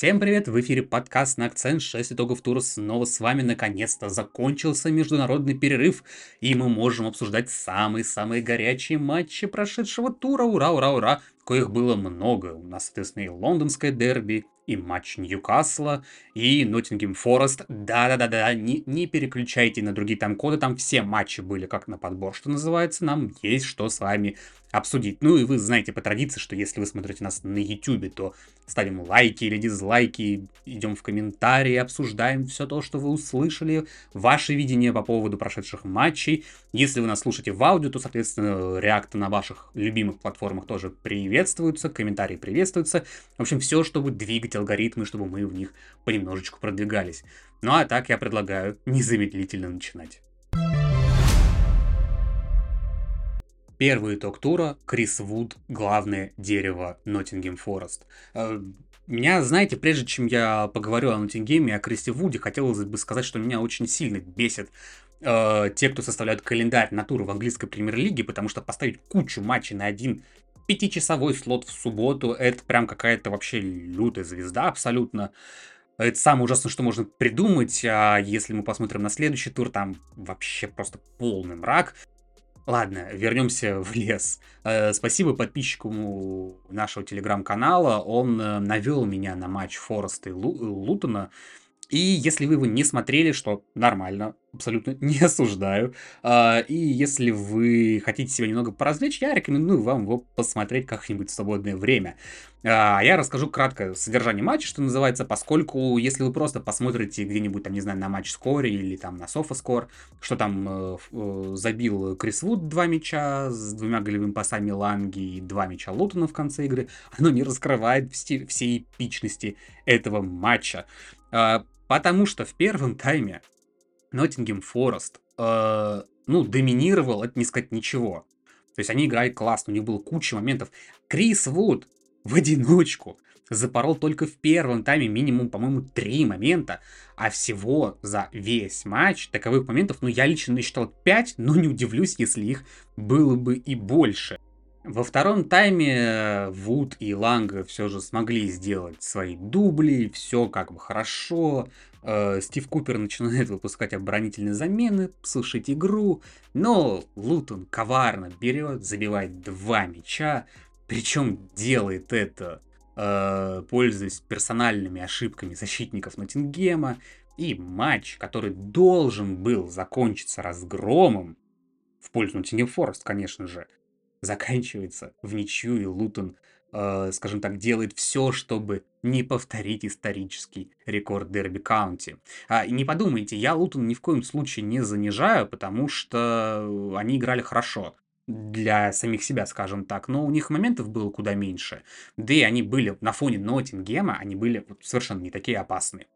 Всем привет! В эфире подкаст на акцент 6 итогов тура. Снова с вами наконец-то закончился международный перерыв, и мы можем обсуждать самые-самые горячие матчи прошедшего тура. Ура, ура, ура! Коих было много. У нас, соответственно, и лондонское дерби, и матч Ньюкасла, и Ноттингем Форест. Да-да-да-да, не, не переключайте на другие там коды, там все матчи были как на подбор, что называется. Нам есть что с вами обсудить. Ну и вы знаете по традиции, что если вы смотрите нас на YouTube, то ставим лайки или дизлайки, идем в комментарии, обсуждаем все то, что вы услышали, ваше видение по поводу прошедших матчей. Если вы нас слушаете в аудио, то, соответственно, реакты на ваших любимых платформах тоже приветствуются, комментарии приветствуются. В общем, все, чтобы двигать алгоритмы, чтобы мы в них понемножечку продвигались. Ну а так я предлагаю незамедлительно начинать. Первый итог тура – Крис Вуд, главное дерево Ноттингем Форест. Э, меня, знаете, прежде чем я поговорю о Ноттингеме и о Крисе Вуде, хотелось бы сказать, что меня очень сильно бесит э, те, кто составляют календарь на туры в английской премьер-лиге, потому что поставить кучу матчей на один пятичасовой слот в субботу, это прям какая-то вообще лютая звезда абсолютно. Это самое ужасное, что можно придумать, а если мы посмотрим на следующий тур, там вообще просто полный мрак. Ладно, вернемся в лес. Э, спасибо подписчику нашего телеграм-канала. Он э, навел меня на матч Фореста и Лутона. И если вы его не смотрели, что нормально, абсолютно не осуждаю. А, и если вы хотите себя немного поразвлечь, я рекомендую вам его посмотреть как-нибудь в свободное время. А я расскажу кратко содержание матча, что называется, поскольку если вы просто посмотрите где-нибудь там, не знаю, на матч скоре или там на софа-скор, что там э, э, забил Крис Вуд два мяча с двумя голевыми пасами Ланги и два мяча Лутона в конце игры, оно не раскрывает всей эпичности этого матча. Потому что в первом тайме Ноттингем Форест, э, ну, доминировал, это не сказать ничего. То есть они играли классно, у них было куча моментов. Крис Вуд в одиночку запорол только в первом тайме минимум, по-моему, три момента, а всего за весь матч таковых моментов, ну, я лично насчитал 5, но не удивлюсь, если их было бы и больше. Во втором тайме э, Вуд и Ланга все же смогли сделать свои дубли, все как бы хорошо. Э, Стив Купер начинает выпускать оборонительные замены, сушить игру, но Лутон коварно берет, забивает два мяча, причем делает это, э, пользуясь персональными ошибками защитников Ноттингема, и матч, который должен был закончиться разгромом, в пользу Ноттингем Форест, конечно же, заканчивается в ничью, и Лутон, э, скажем так, делает все, чтобы не повторить исторический рекорд Дерби Каунти. А, не подумайте, я Лутон ни в коем случае не занижаю, потому что они играли хорошо для самих себя, скажем так, но у них моментов было куда меньше. Да и они были на фоне Ноттингема, они были совершенно не такие опасные.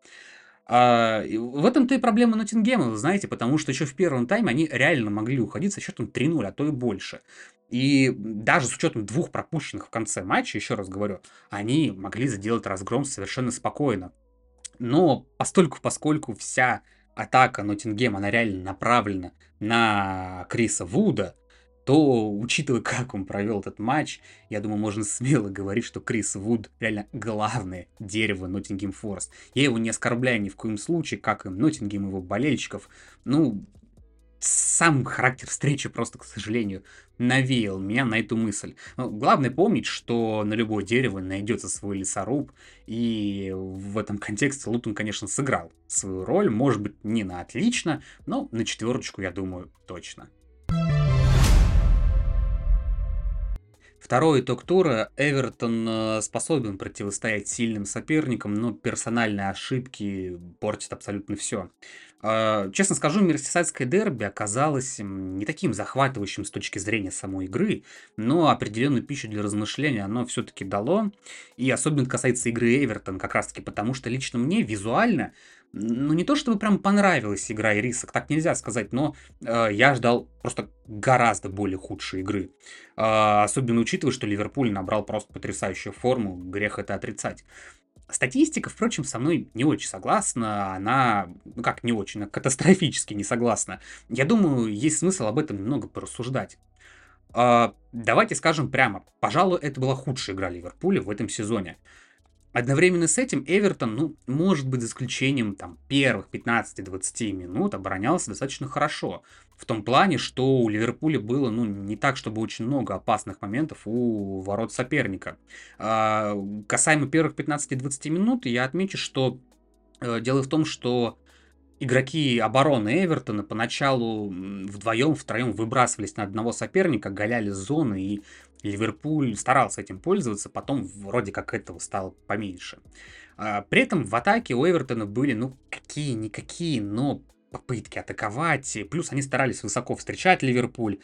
А, в этом-то и проблема Ноттингема, знаете, потому что еще в первом тайме они реально могли уходить со счетом 3-0, а то и больше. И даже с учетом двух пропущенных в конце матча, еще раз говорю, они могли сделать разгром совершенно спокойно. Но постольку, поскольку вся атака Ноттингема, она реально направлена на Криса Вуда, то, учитывая, как он провел этот матч, я думаю, можно смело говорить, что Крис Вуд реально главное дерево Ноттингем Форест. Я его не оскорбляю ни в коем случае, как и Ноттингем его болельщиков. Ну, сам характер встречи просто, к сожалению, навеял меня на эту мысль. Но главное помнить, что на любое дерево найдется свой лесоруб, и в этом контексте Лутон, конечно, сыграл свою роль, может быть, не на отлично, но на четверочку, я думаю, точно. Второй итог тура. Эвертон э, способен противостоять сильным соперникам, но персональные ошибки портят абсолютно все. А, честно скажу, Мерсисайдское дерби оказалось не таким захватывающим с точки зрения самой игры, но определенную пищу для размышления оно все-таки дало. И особенно касается игры Эвертон, как раз таки потому, что лично мне визуально ну, не то чтобы прям понравилась игра Ирисок, так нельзя сказать, но э, я ждал просто гораздо более худшей игры. Э, особенно учитывая, что Ливерпуль набрал просто потрясающую форму, грех это отрицать. Статистика, впрочем, со мной не очень согласна, она, ну как не очень, она катастрофически не согласна. Я думаю, есть смысл об этом немного порассуждать. Э, давайте скажем прямо, пожалуй, это была худшая игра Ливерпуля в этом сезоне. Одновременно с этим Эвертон, ну, может быть, за исключением там первых 15-20 минут, оборонялся достаточно хорошо. В том плане, что у Ливерпуля было, ну, не так, чтобы очень много опасных моментов у ворот соперника. А, касаемо первых 15-20 минут, я отмечу, что э, дело в том, что игроки обороны Эвертона поначалу вдвоем, втроем выбрасывались на одного соперника, голяли зоны, и Ливерпуль старался этим пользоваться, потом вроде как этого стало поменьше. А, при этом в атаке у Эвертона были, ну, какие-никакие, но попытки атаковать, плюс они старались высоко встречать Ливерпуль.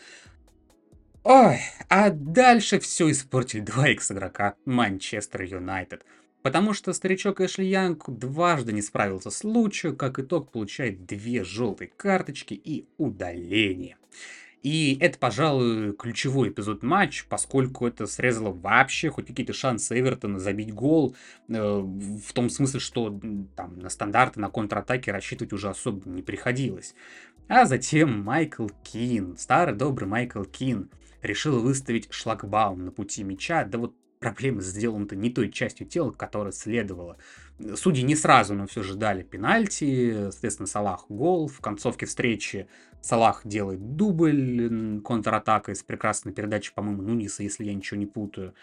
Ой, а дальше все испортили два игрока Манчестер Юнайтед. Потому что старичок Эшли Янг дважды не справился с лучью, как итог получает две желтые карточки и удаление. И это, пожалуй, ключевой эпизод матча, поскольку это срезало вообще хоть какие-то шансы Эвертона забить гол, э, в том смысле, что там на стандарты, на контратаке рассчитывать уже особо не приходилось. А затем Майкл Кин, старый добрый Майкл Кин, решил выставить шлагбаум на пути мяча, да вот проблемы сделаны-то не той частью тела, которая следовало. Судьи не сразу, но все же дали пенальти, соответственно, Салах гол. В концовке встречи Салах делает дубль контратакой с прекрасной передачей, по-моему, Нуниса, если я ничего не путаю.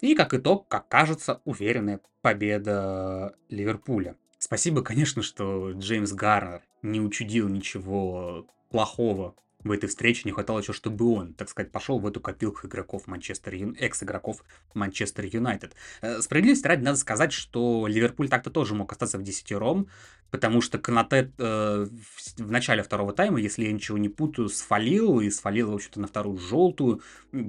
И как итог, как кажется, уверенная победа Ливерпуля. Спасибо, конечно, что Джеймс Гарнер не учудил ничего плохого в этой встрече не хватало еще, чтобы он, так сказать, пошел в эту копилку игроков Манчестер Ю... экс-игроков Манчестер Юнайтед. Э, справедливости ради надо сказать, что Ливерпуль так-то тоже мог остаться в десятером, потому что Канате э, в, начале второго тайма, если я ничего не путаю, сфалил, и сфалил, в общем-то, на вторую желтую.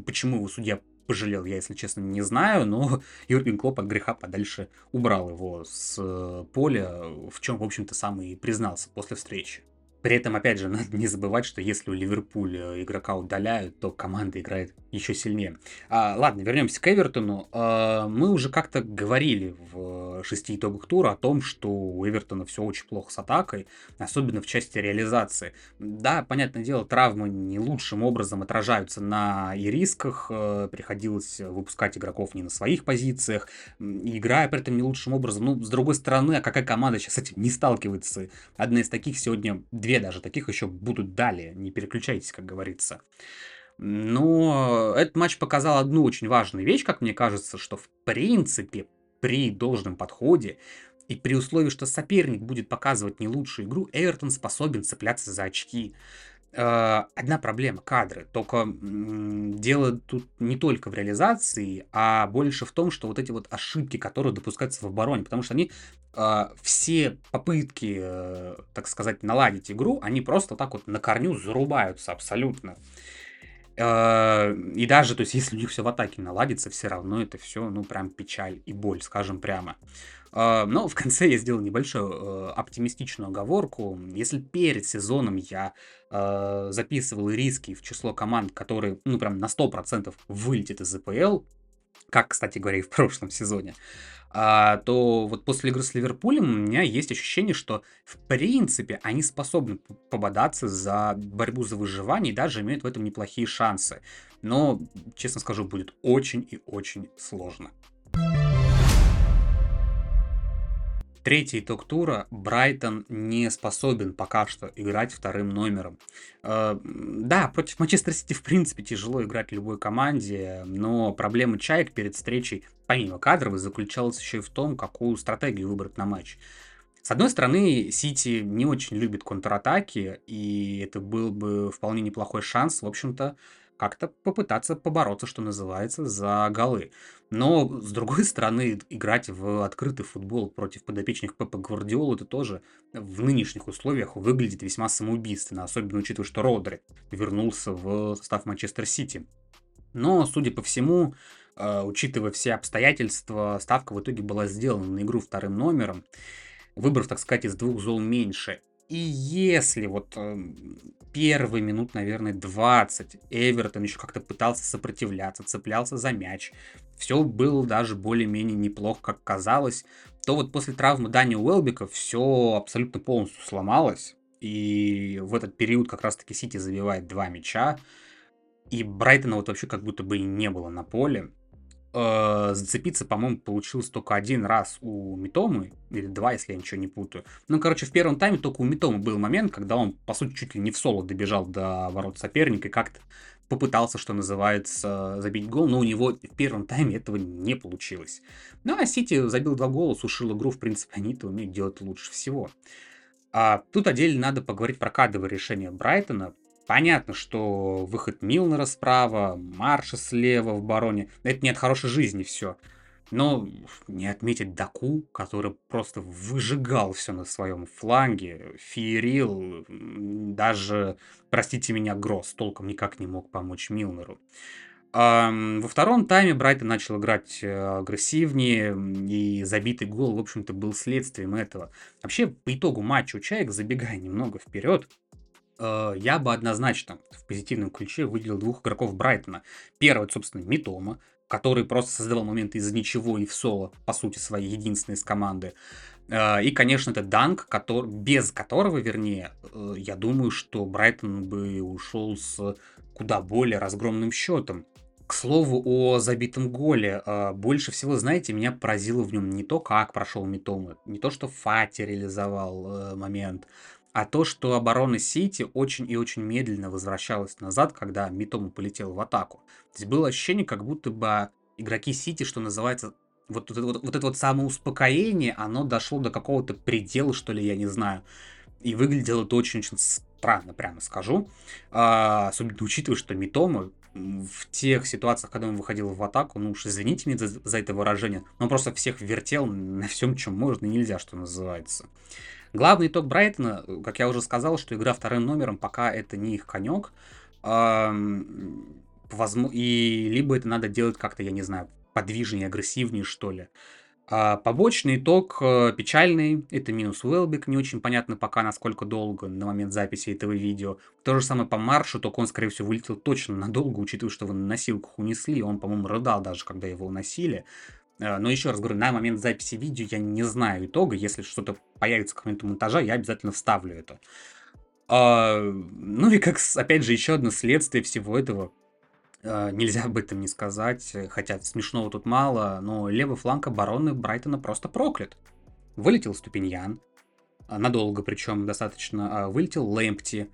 Почему его судья пожалел, я, если честно, не знаю, но Юрген Клоп от греха подальше убрал его с э, поля, в чем, в общем-то, сам и признался после встречи. При этом, опять же, надо не забывать, что если у Ливерпуля игрока удаляют, то команда играет еще сильнее. А, ладно, вернемся к Эвертону. А, мы уже как-то говорили в шести итогах тура о том, что у Эвертона все очень плохо с атакой, особенно в части реализации. Да, понятное дело, травмы не лучшим образом отражаются на и рисках, а, приходилось выпускать игроков не на своих позициях, играя при этом не лучшим образом. Ну, с другой стороны, а какая команда сейчас с этим не сталкивается? Одна из таких сегодня, две даже таких еще будут далее, не переключайтесь, как говорится. Но этот матч показал одну очень важную вещь, как мне кажется, что в принципе при должном подходе и при условии, что соперник будет показывать не лучшую игру, Эвертон способен цепляться за очки. Э, одна проблема – кадры. Только дело тут не только в реализации, а больше в том, что вот эти вот ошибки, которые допускаются в обороне, потому что они э, все попытки, э, так сказать, наладить игру, они просто так вот на корню зарубаются абсолютно. Э, и даже, то есть, если у них все в атаке наладится, все равно это все, ну, прям печаль и боль, скажем прямо. Э, но в конце я сделал небольшую э, оптимистичную оговорку. Если перед сезоном я записывал риски в число команд, которые, ну, прям на 100% вылетят из АПЛ, как, кстати говоря, и в прошлом сезоне, а, то вот после игры с Ливерпулем у меня есть ощущение, что в принципе они способны пободаться за борьбу за выживание и даже имеют в этом неплохие шансы. Но, честно скажу, будет очень и очень сложно. Третий итог тура. Брайтон не способен пока что играть вторым номером. Э, да, против Манчестер Сити в принципе тяжело играть любой команде, но проблема Чаек перед встречей, помимо кадровой, заключалась еще и в том, какую стратегию выбрать на матч. С одной стороны, Сити не очень любит контратаки, и это был бы вполне неплохой шанс, в общем-то, как-то попытаться побороться, что называется, за голы. Но, с другой стороны, играть в открытый футбол против подопечных Пепа Гвардиолы, это тоже в нынешних условиях выглядит весьма самоубийственно, особенно учитывая, что Родри вернулся в состав Манчестер Сити. Но, судя по всему, э, учитывая все обстоятельства, ставка в итоге была сделана на игру вторым номером, выбрав, так сказать, из двух зол меньше. И если вот э, первые минут, наверное, 20 Эвертон еще как-то пытался сопротивляться, цеплялся за мяч, все было даже более-менее неплохо, как казалось, то вот после травмы Дани Уэлбика все абсолютно полностью сломалось. И в этот период как раз-таки Сити забивает два мяча. И Брайтона вот вообще как будто бы и не было на поле. Э, зацепиться, по-моему, получилось только один раз у Митомы, или два, если я ничего не путаю. Ну, короче, в первом тайме только у Митомы был момент, когда он, по сути, чуть ли не в соло добежал до ворот соперника и как-то попытался, что называется, забить гол, но у него в первом тайме этого не получилось. Ну, а Сити забил два гола, сушил игру, в принципе, они это умеют делать лучше всего. А тут отдельно надо поговорить про кадровое решение Брайтона. Понятно, что выход Милнера справа, Марша слева в бароне. Это не от хорошей жизни все. Но не отметить Даку, который просто выжигал все на своем фланге, феерил, даже, простите меня, Гросс толком никак не мог помочь Милнеру. Во втором тайме Брайтон начал играть э, агрессивнее, и забитый гол, в общем-то, был следствием этого. Вообще, по итогу матча у Чаек, забегая немного вперед, э, я бы однозначно в позитивном ключе выделил двух игроков Брайтона. Первый, собственно, Митома, который просто создавал моменты из ничего и в соло, по сути, своей единственной из команды. Э, и, конечно, это Данк, который, без которого, вернее, э, я думаю, что Брайтон бы ушел с куда более разгромным счетом. К слову о забитом голе. Больше всего, знаете, меня поразило в нем не то, как прошел Митома, не то, что Фати реализовал момент, а то, что оборона Сити очень и очень медленно возвращалась назад, когда Митома полетел в атаку. То есть было ощущение, как будто бы игроки Сити, что называется, вот, вот, вот, вот это вот самоуспокоение, оно дошло до какого-то предела, что ли, я не знаю. И выглядело это очень-очень странно, прямо скажу. А, особенно учитывая, что Митома в тех ситуациях, когда он выходил в атаку, ну уж извините меня за, за это выражение, но он просто всех вертел на всем, чем можно и нельзя, что называется. Главный итог Брайтона, как я уже сказал, что игра вторым номером пока это не их конек. И либо это надо делать как-то, я не знаю, подвижнее, агрессивнее, что ли. А побочный итог э, печальный, это минус Уэлбик, не очень понятно пока, насколько долго на момент записи этого видео. То же самое по Маршу, только он, скорее всего, вылетел точно надолго, учитывая, что его на носилках унесли, он, по-моему, рыдал даже, когда его уносили. Э, но еще раз говорю, на момент записи видео я не знаю итога. Если что-то появится к моменту монтажа, я обязательно вставлю это. А, ну и как, опять же, еще одно следствие всего этого. А, нельзя об этом не сказать, хотя смешного тут мало, но левый фланг обороны Брайтона просто проклят. Вылетел Ступиньян, а, надолго причем достаточно, вылетел Лэмпти,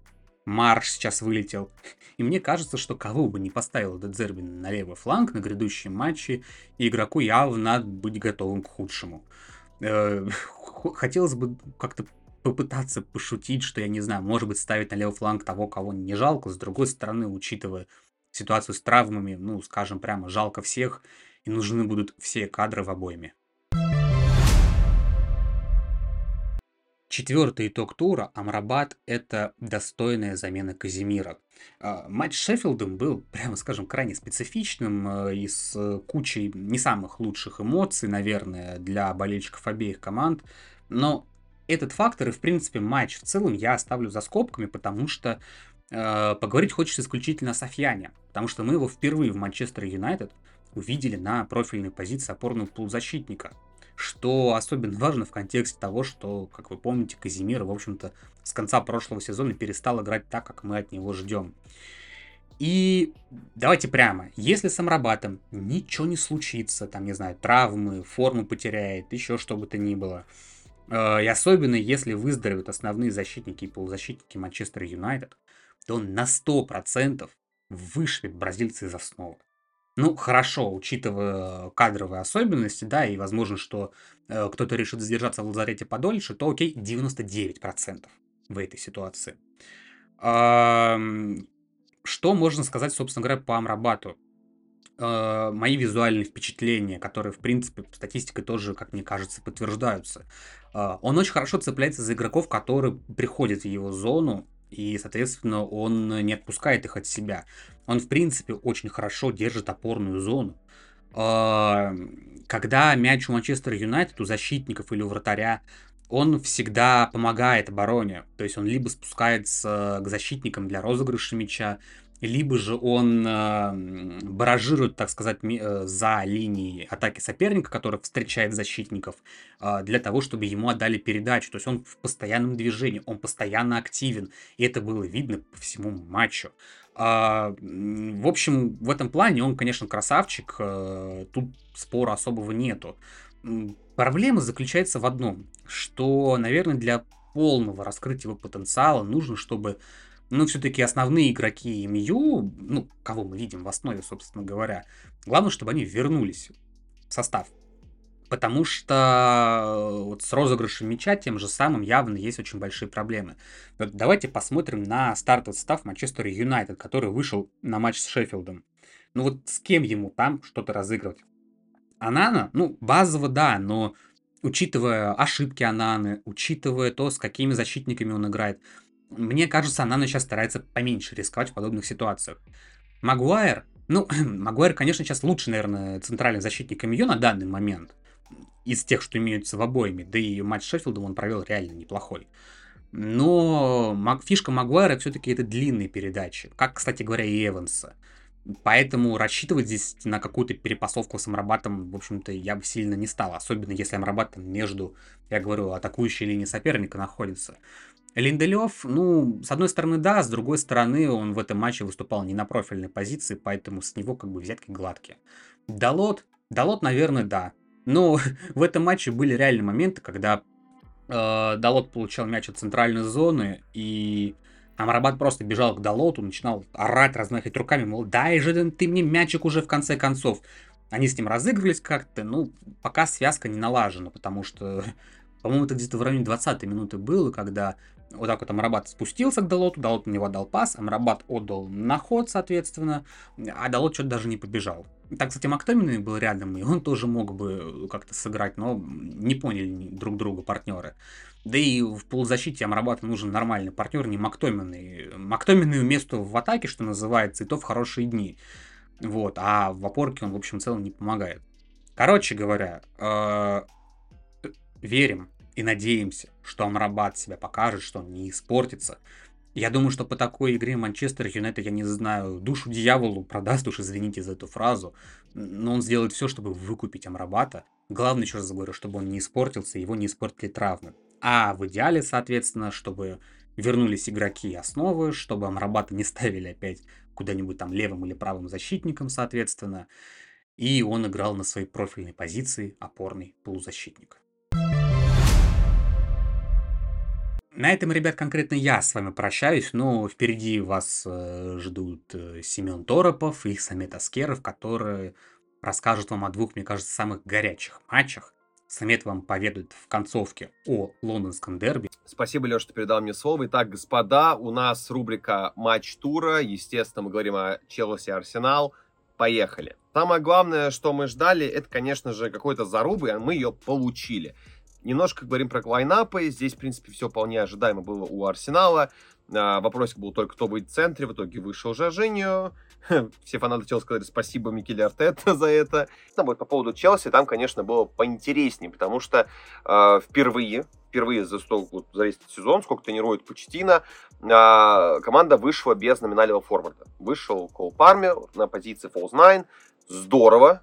Марш сейчас вылетел. И мне кажется, что кого бы не поставил этот Зербин на левый фланг на грядущем матче, игроку явно надо быть готовым к худшему. Э, хотелось бы как-то попытаться пошутить, что, я не знаю, может быть, ставить на левый фланг того, кого не жалко. С другой стороны, учитывая ситуацию с травмами, ну, скажем прямо, жалко всех, и нужны будут все кадры в обойме. Четвертый итог тура Амрабат – это достойная замена Казимира. А, матч с Шеффилдом был, прямо скажем, крайне специфичным э, и с э, кучей не самых лучших эмоций, наверное, для болельщиков обеих команд. Но этот фактор и, в принципе, матч в целом я оставлю за скобками, потому что э, поговорить хочется исключительно о Софьяне. Потому что мы его впервые в Манчестер Юнайтед увидели на профильной позиции опорного полузащитника – что особенно важно в контексте того, что, как вы помните, Казимир, в общем-то, с конца прошлого сезона перестал играть так, как мы от него ждем. И давайте прямо, если с Амрабатом ничего не случится, там, не знаю, травмы, форму потеряет, еще что бы то ни было, э, и особенно если выздоровеют основные защитники и полузащитники Манчестер Юнайтед, то на 100% вышибет бразильца из основы. Ну, хорошо, учитывая кадровые особенности, да, и возможно, что э, кто-то решит задержаться в лазарете подольше, то окей, 99% в этой ситуации. А, что можно сказать, собственно говоря, по Амрабату? А, мои визуальные впечатления, которые, в принципе, статистикой тоже, как мне кажется, подтверждаются. А, он очень хорошо цепляется за игроков, которые приходят в его зону, и, соответственно, он не отпускает их от себя. Он, в принципе, очень хорошо держит опорную зону. А, когда мяч у Манчестер Юнайтед, у защитников или у вратаря он всегда помогает обороне. То есть он либо спускается к защитникам для розыгрыша мяча, либо же он э, баражирует, так сказать, э, за линией атаки соперника, который встречает защитников, э, для того, чтобы ему отдали передачу. То есть он в постоянном движении, он постоянно активен, и это было видно по всему матчу. Э, в общем, в этом плане он, конечно, красавчик, э, тут спора особого нету. Проблема заключается в одном, что, наверное, для полного раскрытия его потенциала нужно, чтобы но все-таки основные игроки МЮ, ну, кого мы видим в основе, собственно говоря, главное, чтобы они вернулись в состав. Потому что э, вот с розыгрышем мяча тем же самым явно есть очень большие проблемы. Вот давайте посмотрим на стартовый состав Манчестер Юнайтед, который вышел на матч с Шеффилдом. Ну вот с кем ему там что-то разыгрывать? Анана? Ну, базово да, но учитывая ошибки Ананы, учитывая то, с какими защитниками он играет, мне кажется, она сейчас старается поменьше рисковать в подобных ситуациях. Магуайр, ну, Магуайр, конечно, сейчас лучший, наверное, центральный защитник МЮ на данный момент. Из тех, что имеются в обоими. Да и матч с Шеффилдом он провел реально неплохой. Но фишка Магуайра все-таки это длинные передачи. Как, кстати говоря, и Эванса. Поэтому рассчитывать здесь на какую-то перепасовку с Амрабатом, в общем-то, я бы сильно не стал. Особенно если Амрабат между, я говорю, атакующей линией соперника находится. Линделев, ну, с одной стороны, да, с другой стороны, он в этом матче выступал не на профильной позиции, поэтому с него как бы взятки гладкие. Далот, Далот, наверное, да. Но в этом матче были реальные моменты, когда э, Далот получал мяч от центральной зоны, и Амрабат просто бежал к Далоту, начинал орать, размахивать руками, мол, дай же ты мне мячик уже в конце концов. Они с ним разыгрывались как-то, ну, пока связка не налажена, потому что, по-моему, это где-то в районе 20 минуты было, когда вот так вот Амрабат спустился к Далоту, Далот на него дал пас, Амрабат отдал на ход, соответственно, а Далот что-то даже не побежал. Так, кстати, Мактомин был рядом, и он тоже мог бы как-то сыграть, но не поняли друг друга партнеры. Да и в полузащите Амрабату нужен нормальный партнер, не Мактомин. Мактомин место в атаке, что называется, и то в хорошие дни. Вот, а в опорке он, в общем, целом не помогает. Короче говоря, э, верим, и надеемся, что Амрабат себя покажет, что он не испортится. Я думаю, что по такой игре Манчестер Юнайтед, я не знаю, душу дьяволу продаст, уж извините за эту фразу, но он сделает все, чтобы выкупить Амрабата. Главное, еще раз говорю, чтобы он не испортился, его не испортили травмы. А в идеале, соответственно, чтобы вернулись игроки основы, чтобы Амрабата не ставили опять куда-нибудь там левым или правым защитником, соответственно. И он играл на своей профильной позиции опорный полузащитник. На этом, ребят, конкретно я с вами прощаюсь, но впереди вас э, ждут э, Семен Торопов и Самет Аскеров, которые расскажут вам о двух, мне кажется, самых горячих матчах. Самет вам поведает в концовке о лондонском дерби. Спасибо, Леша, что передал мне слово. Итак, господа, у нас рубрика «Матч тура». Естественно, мы говорим о Челси Арсенал. Поехали. Самое главное, что мы ждали, это, конечно же, какой-то зарубы, а мы ее получили. Немножко говорим про лайнапы. Здесь, в принципе, все вполне ожидаемо было у Арсенала. А, вопросик был только, кто будет в центре. В итоге вышел Жажиньо. Все фанаты Челси сказали спасибо Микеле Артета за это. Ну, вот по поводу Челси, там, конечно, было поинтереснее, потому что э, впервые, впервые за, стол, вот, за весь сезон, сколько тренирует Почтина, э, команда вышла без номинального форварда. Вышел Кол Пармер на позиции Falls 9. Здорово,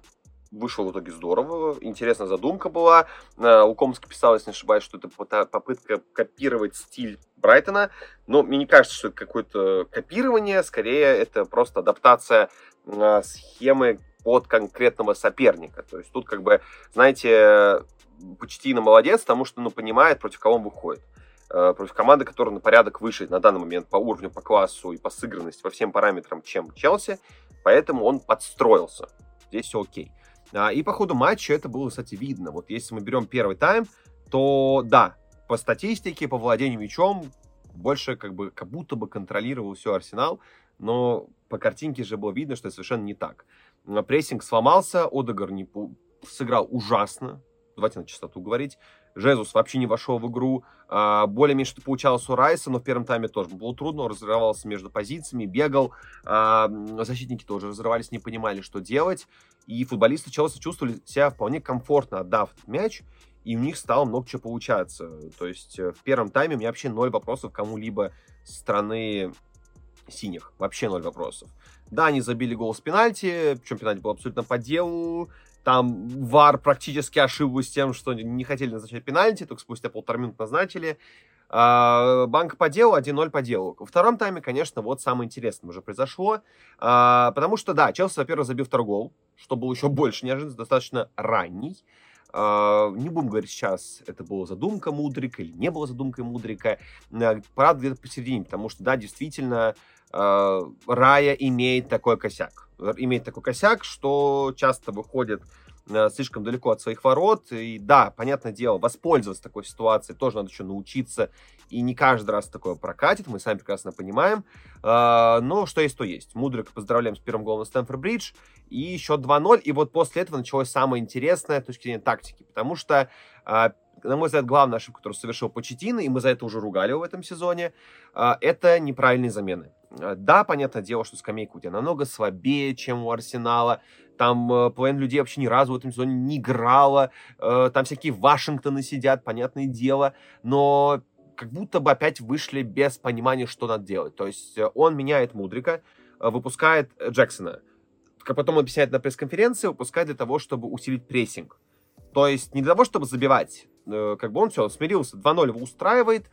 вышло в итоге здорово. Интересная задумка была. Э, у Комски писалось, не ошибаюсь, что это попытка копировать стиль Брайтона. Но мне не кажется, что это какое-то копирование. Скорее, это просто адаптация э, схемы под конкретного соперника. То есть тут как бы, знаете, Почтина молодец, потому что ну, понимает, против кого он выходит э, против команды, которая на порядок выше на данный момент по уровню, по классу и по сыгранности, по всем параметрам, чем Челси. Поэтому он подстроился. Здесь все окей. А, и по ходу матча это было, кстати, видно. Вот если мы берем первый тайм, то да, по статистике, по владению мячом больше как бы как будто бы контролировал все Арсенал, но по картинке же было видно, что это совершенно не так. Прессинг сломался, Одегор не сыграл ужасно, давайте на чистоту говорить. Жезус вообще не вошел в игру. А, более-меньше что получалось у Райса, но в первом тайме тоже было трудно. Он разрывался между позициями, бегал. А, защитники тоже разрывались, не понимали, что делать. И футболисты Челси чувствовали себя вполне комфортно, отдав мяч. и у них стало много чего получаться. То есть э, в первом тайме у меня вообще ноль вопросов кому-либо с стороны синих. Вообще ноль вопросов. Да, они забили гол с пенальти, причем пенальти был абсолютно по делу. Там ВАР практически ошиблась тем, что не хотели назначать пенальти, только спустя полтора минут назначили. А, банк по делу, 1-0 по делу. Во втором тайме, конечно, вот самое интересное уже произошло. А, потому что, да, Челси, во-первых, забил второй гол, что было еще больше неожиданно, достаточно ранний. Uh, не будем говорить сейчас, это была задумка Мудрика или не была задумкой Мудрика. Uh, правда, где-то посередине, потому что, да, действительно, uh, Рая имеет такой косяк. Имеет такой косяк, что часто выходит Э, слишком далеко от своих ворот. И да, понятное дело, воспользоваться такой ситуацией тоже надо еще научиться. И не каждый раз такое прокатит, мы сами прекрасно понимаем. Э, но что есть, то есть. Мудрик поздравляем с первым голом на Стэнфорд-Бридж. И еще 2-0. И вот после этого началось самое интересное с точки зрения тактики. Потому что э, на мой взгляд, главная ошибка, которую совершил Почетина, и мы за это уже ругали его в этом сезоне, это неправильные замены. Да, понятное дело, что скамейка у тебя намного слабее, чем у Арсенала. Там э, половина людей вообще ни разу в этом сезоне не играла. Э, там всякие Вашингтоны сидят, понятное дело. Но как будто бы опять вышли без понимания, что надо делать. То есть э, он меняет Мудрика, выпускает Джексона. Как потом объясняет на пресс-конференции, выпускает для того, чтобы усилить прессинг. То есть не для того, чтобы забивать. Как бы он все, смирился, 2-0 его устраивает,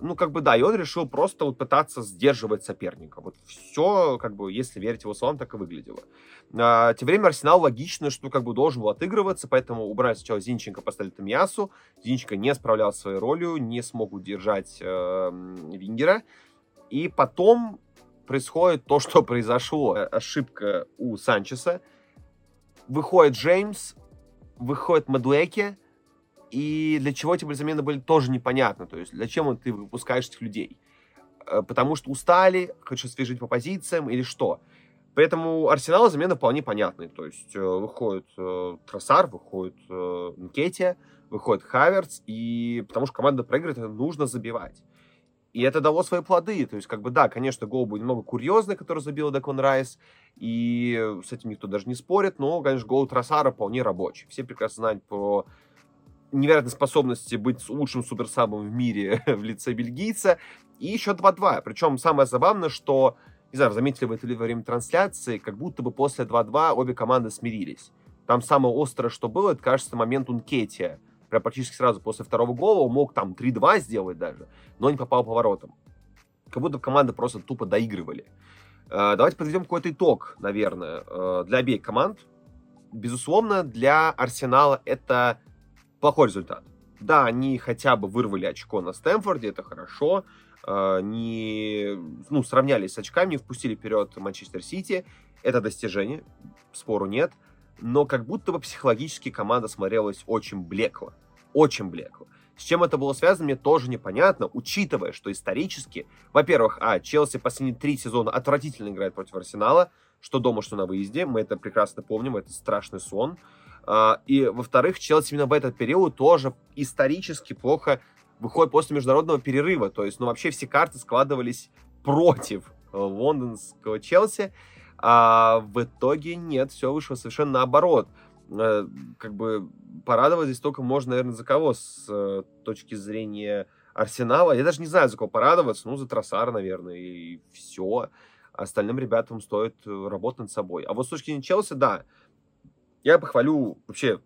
ну, как бы, да, и он решил просто вот пытаться сдерживать соперника. Вот все, как бы, если верить его словам, так и выглядело. А, тем временем Арсенал логично, что, как бы, должен был отыгрываться, поэтому убрали сначала Зинченко, поставили Томиасу. Зинченко не справлялся своей ролью, не смог удержать э, Вингера. И потом происходит то, что произошло. Ошибка у Санчеса. Выходит Джеймс, выходит Мадуэки, и для чего эти замены были тоже непонятно. То есть, зачем ты выпускаешь этих людей? Э, потому что устали, хочешь освежить по позициям или что? Поэтому Арсенал замены вполне понятные. То есть, э, выходит э, Тросар, выходит э, Нкетия, выходит Хаверц, и потому что команда проигрывает, нужно забивать. И это дало свои плоды. То есть, как бы, да, конечно, гол был немного курьезный, который забил Декон Райс, и с этим никто даже не спорит, но, конечно, гол Тросара вполне рабочий. Все прекрасно знают про невероятной способности быть лучшим суперсабом в мире в лице бельгийца. И еще 2-2. Причем самое забавное, что, не знаю, заметили вы это ли во время трансляции, как будто бы после 2-2 обе команды смирились. Там самое острое, что было, это, кажется, момент Ункетия. Прям практически сразу после второго гола он мог там 3-2 сделать даже, но не попал по воротам. Как будто команды просто тупо доигрывали. Э, давайте подведем какой-то итог, наверное, э, для обеих команд. Безусловно, для Арсенала это плохой результат. Да, они хотя бы вырвали очко на Стэнфорде, это хорошо. Они ну, сравнялись с очками, не впустили вперед Манчестер Сити. Это достижение, спору нет. Но как будто бы психологически команда смотрелась очень блекло. Очень блекло. С чем это было связано, мне тоже непонятно, учитывая, что исторически, во-первых, а, Челси последние три сезона отвратительно играет против Арсенала, что дома, что на выезде, мы это прекрасно помним, это страшный сон. А, и, во-вторых, Челси именно в этот период тоже исторически плохо выходит после международного перерыва. То есть, ну, вообще все карты складывались против э, лондонского Челси. А в итоге нет, все вышло совершенно наоборот. Э, как бы порадовать здесь только можно, наверное, за кого с э, точки зрения Арсенала. Я даже не знаю, за кого порадоваться. Ну, за Тросар, наверное, и все. Остальным ребятам стоит работать над собой. А вот с точки зрения Челси, да, я похвалю вообще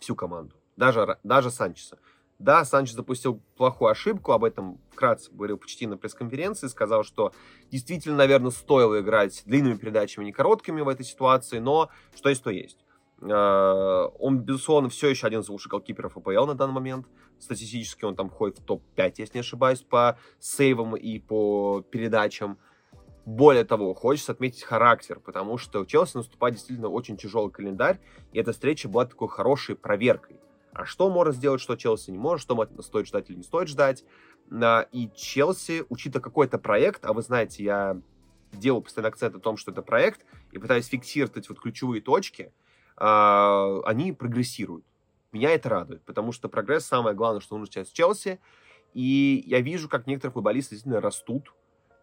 всю команду, даже, даже Санчеса. Да, Санчес запустил плохую ошибку, об этом вкратце говорил почти на пресс-конференции, сказал, что действительно, наверное, стоило играть длинными передачами, а не короткими в этой ситуации, но что есть, то есть. А, он, безусловно, все еще один из лучших голкиперов АПЛ на данный момент. Статистически он там входит в топ-5, если не ошибаюсь, по сейвам и по передачам. Более того, хочется отметить характер, потому что у Челси наступает действительно очень тяжелый календарь, и эта встреча была такой хорошей проверкой. А что может сделать, что Челси не может, что стоит ждать или не стоит ждать. А, и Челси, учитывая какой-то проект, а вы знаете, я делаю постоянно акцент о том, что это проект, и пытаюсь фиксировать эти вот ключевые точки, а, они прогрессируют. Меня это радует, потому что прогресс самое главное, что нужно сейчас в Челси. И я вижу, как некоторые футболисты действительно растут,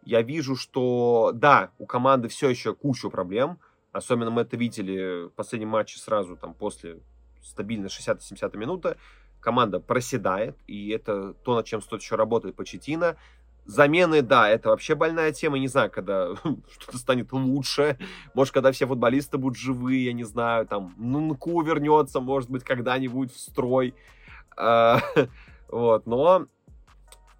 я вижу, что да, у команды все еще куча проблем. Особенно мы это видели в последнем матче сразу там после стабильно 60-70 минуты. команда проседает, и это то, над чем стоит еще работать Почетина. Замены, да, это вообще больная тема. Не знаю, когда что-то станет лучше. Может, когда все футболисты будут живые, я не знаю, там, Нунку вернется, может быть, когда-нибудь в строй. А, вот, но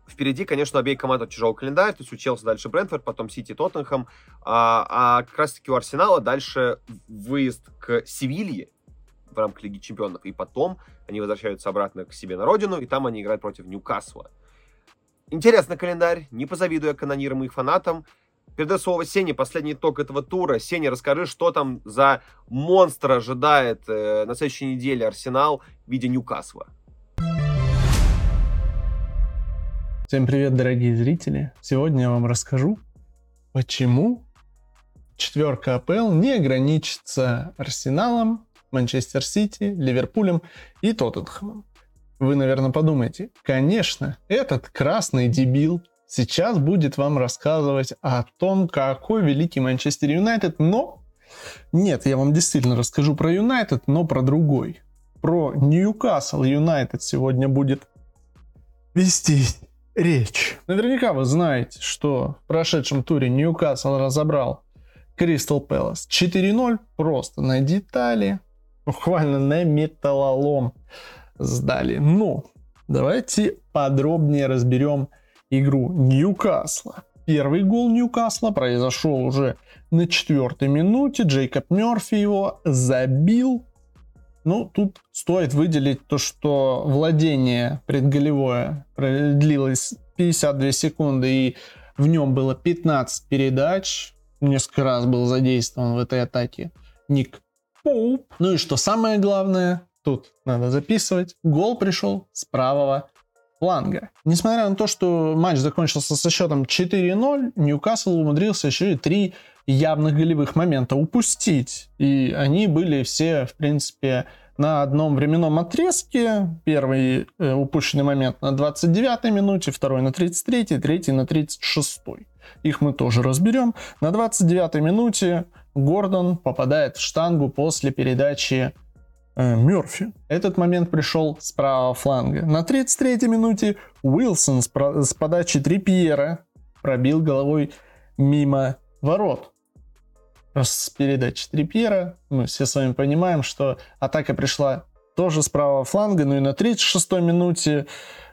Впереди, конечно, обеих команд тяжелый календарь, то есть у Челси дальше Брентфорд, потом Сити, Тоттенхэм, а, а как раз-таки у Арсенала дальше выезд к Севилье в рамках Лиги Чемпионов, и потом они возвращаются обратно к себе на родину, и там они играют против Ньюкасла. Интересный календарь, не позавидую я канонирам и их фанатам. Передаю слово Сене, последний итог этого тура. Сеня, расскажи, что там за монстр ожидает э, на следующей неделе Арсенал в виде Ньюкасла. Всем привет, дорогие зрители! Сегодня я вам расскажу, почему четверка АПЛ не ограничится Арсеналом, Манчестер Сити, Ливерпулем и Тоттенхэмом. Вы, наверное, подумаете, конечно, этот красный дебил сейчас будет вам рассказывать о том, какой великий Манчестер Юнайтед, но нет, я вам действительно расскажу про Юнайтед, но про другой. Про Ньюкасл Юнайтед сегодня будет вестись речь. Наверняка вы знаете, что в прошедшем туре Ньюкасл разобрал Кристал Пэлас 4-0 просто на детали, буквально на металлолом сдали. Но давайте подробнее разберем игру Ньюкасла. Первый гол Ньюкасла произошел уже на четвертой минуте. Джейкоб Мерфи его забил ну, тут стоит выделить то, что владение предголевое длилось 52 секунды, и в нем было 15 передач. Несколько раз был задействован в этой атаке Ник Поуп. Ну и что самое главное, тут надо записывать, гол пришел с правого фланга. Несмотря на то, что матч закончился со счетом 4-0, Ньюкасл умудрился еще и три явных голевых момента упустить. И они были все, в принципе, на одном временном отрезке. Первый э, упущенный момент на 29-й минуте, второй на 33-й, третий на 36-й. Их мы тоже разберем. На 29-й минуте Гордон попадает в штангу после передачи э, Мерфи. Этот момент пришел с правого фланга. На 33-й минуте Уилсон с, с подачи Трипьера пробил головой мимо ворот с передачи Трипьера. Мы все с вами понимаем, что атака пришла тоже с правого фланга, ну и на 36-й минуте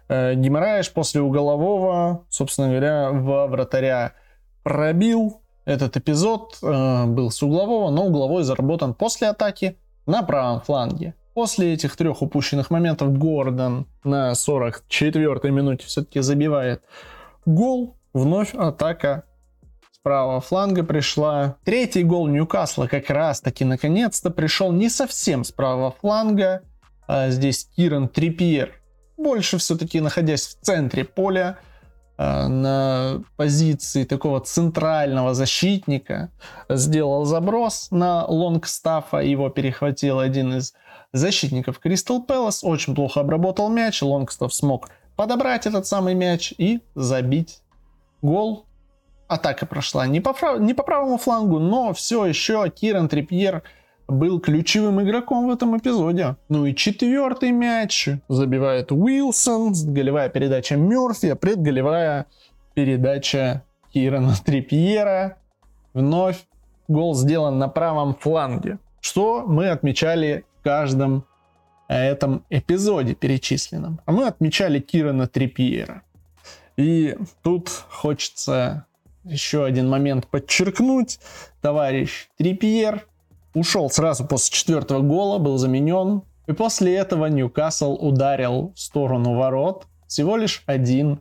э, Гимараеш после уголового, собственно говоря, в вратаря пробил. Этот эпизод э, был с углового, но угловой заработан после атаки на правом фланге. После этих трех упущенных моментов Гордон на 44-й минуте все-таки забивает гол. Вновь атака правого фланга пришла. Третий гол Ньюкасла как раз-таки наконец-то пришел не совсем с правого фланга. А здесь Киран Трипьер, больше все-таки находясь в центре поля, а, на позиции такого центрального защитника, сделал заброс на Лонгстафа, его перехватил один из защитников Кристал Пэлас, очень плохо обработал мяч, Лонгстаф смог подобрать этот самый мяч и забить гол атака прошла не по, не по правому флангу, но все еще Киран Трипьер был ключевым игроком в этом эпизоде. Ну и четвертый мяч забивает Уилсон, голевая передача Мерфи, а предголевая передача Кирана Трипьера. Вновь гол сделан на правом фланге. Что мы отмечали в каждом этом эпизоде перечисленном. А мы отмечали Кирана Трипьера. И тут хочется еще один момент подчеркнуть. Товарищ Трипьер ушел сразу после четвертого гола, был заменен. И после этого Ньюкасл ударил в сторону ворот всего лишь один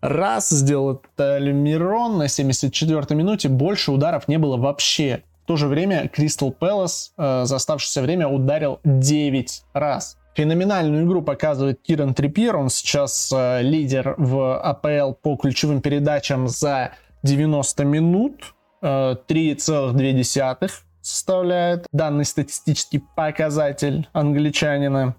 раз. Сделал это на 74-й минуте. Больше ударов не было вообще. В то же время Кристал Пэлас э, за оставшееся время ударил 9 раз. Феноменальную игру показывает Киран Трипьер. Он сейчас э, лидер в АПЛ по ключевым передачам за 90 минут, 3,2 э, составляет данный статистический показатель англичанина.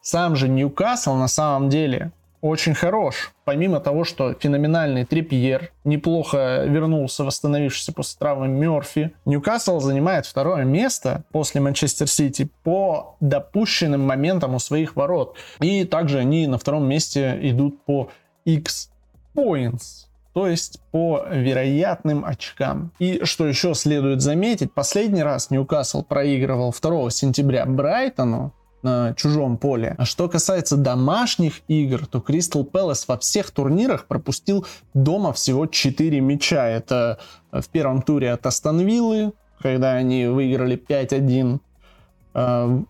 Сам же Ньюкасл на самом деле очень хорош. Помимо того, что феноменальный Трипьер неплохо вернулся, восстановившийся после травмы Мерфи, Ньюкасл занимает второе место после Манчестер Сити по допущенным моментам у своих ворот. И также они на втором месте идут по X points то есть по вероятным очкам. И что еще следует заметить, последний раз Ньюкасл проигрывал 2 сентября Брайтону, на чужом поле. А что касается домашних игр, то Кристал Пэлас во всех турнирах пропустил дома всего 4 мяча. Это в первом туре от Астон Виллы, когда они выиграли 5-1. Э,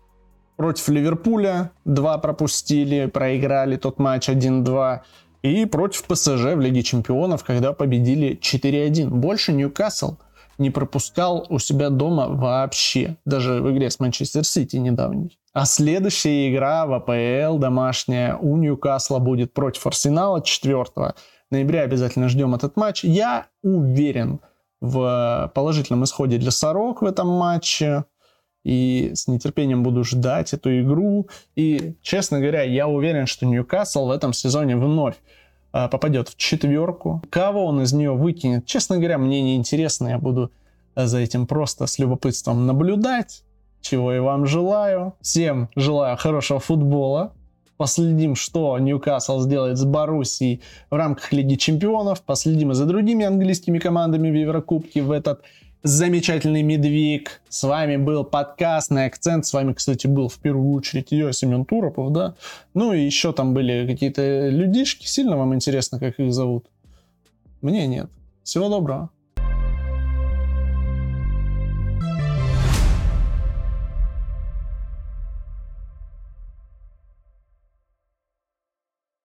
против Ливерпуля 2 пропустили, проиграли тот матч 1-2. И против ПСЖ в Лиге Чемпионов, когда победили 4-1. Больше Ньюкасл не пропускал у себя дома вообще. Даже в игре с Манчестер Сити недавней. А следующая игра в АПЛ домашняя у Ньюкасла будет против Арсенала 4 ноября. Обязательно ждем этот матч. Я уверен в положительном исходе для Сорок в этом матче. И с нетерпением буду ждать эту игру. И, честно говоря, я уверен, что Ньюкасл в этом сезоне вновь а, попадет в четверку. Кого он из нее выкинет, честно говоря, мне не интересно. Я буду э, за этим просто с любопытством наблюдать, чего и вам желаю. Всем желаю хорошего футбола. Последим, что Ньюкасл сделает с Боруссией в рамках Лиги Чемпионов. Последим и за другими английскими командами в Еврокубке в этот замечательный медвиг. С вами был подкаст на акцент. С вами, кстати, был в первую очередь я, Семен Туропов, да. Ну и еще там были какие-то людишки. Сильно вам интересно, как их зовут? Мне нет. Всего доброго.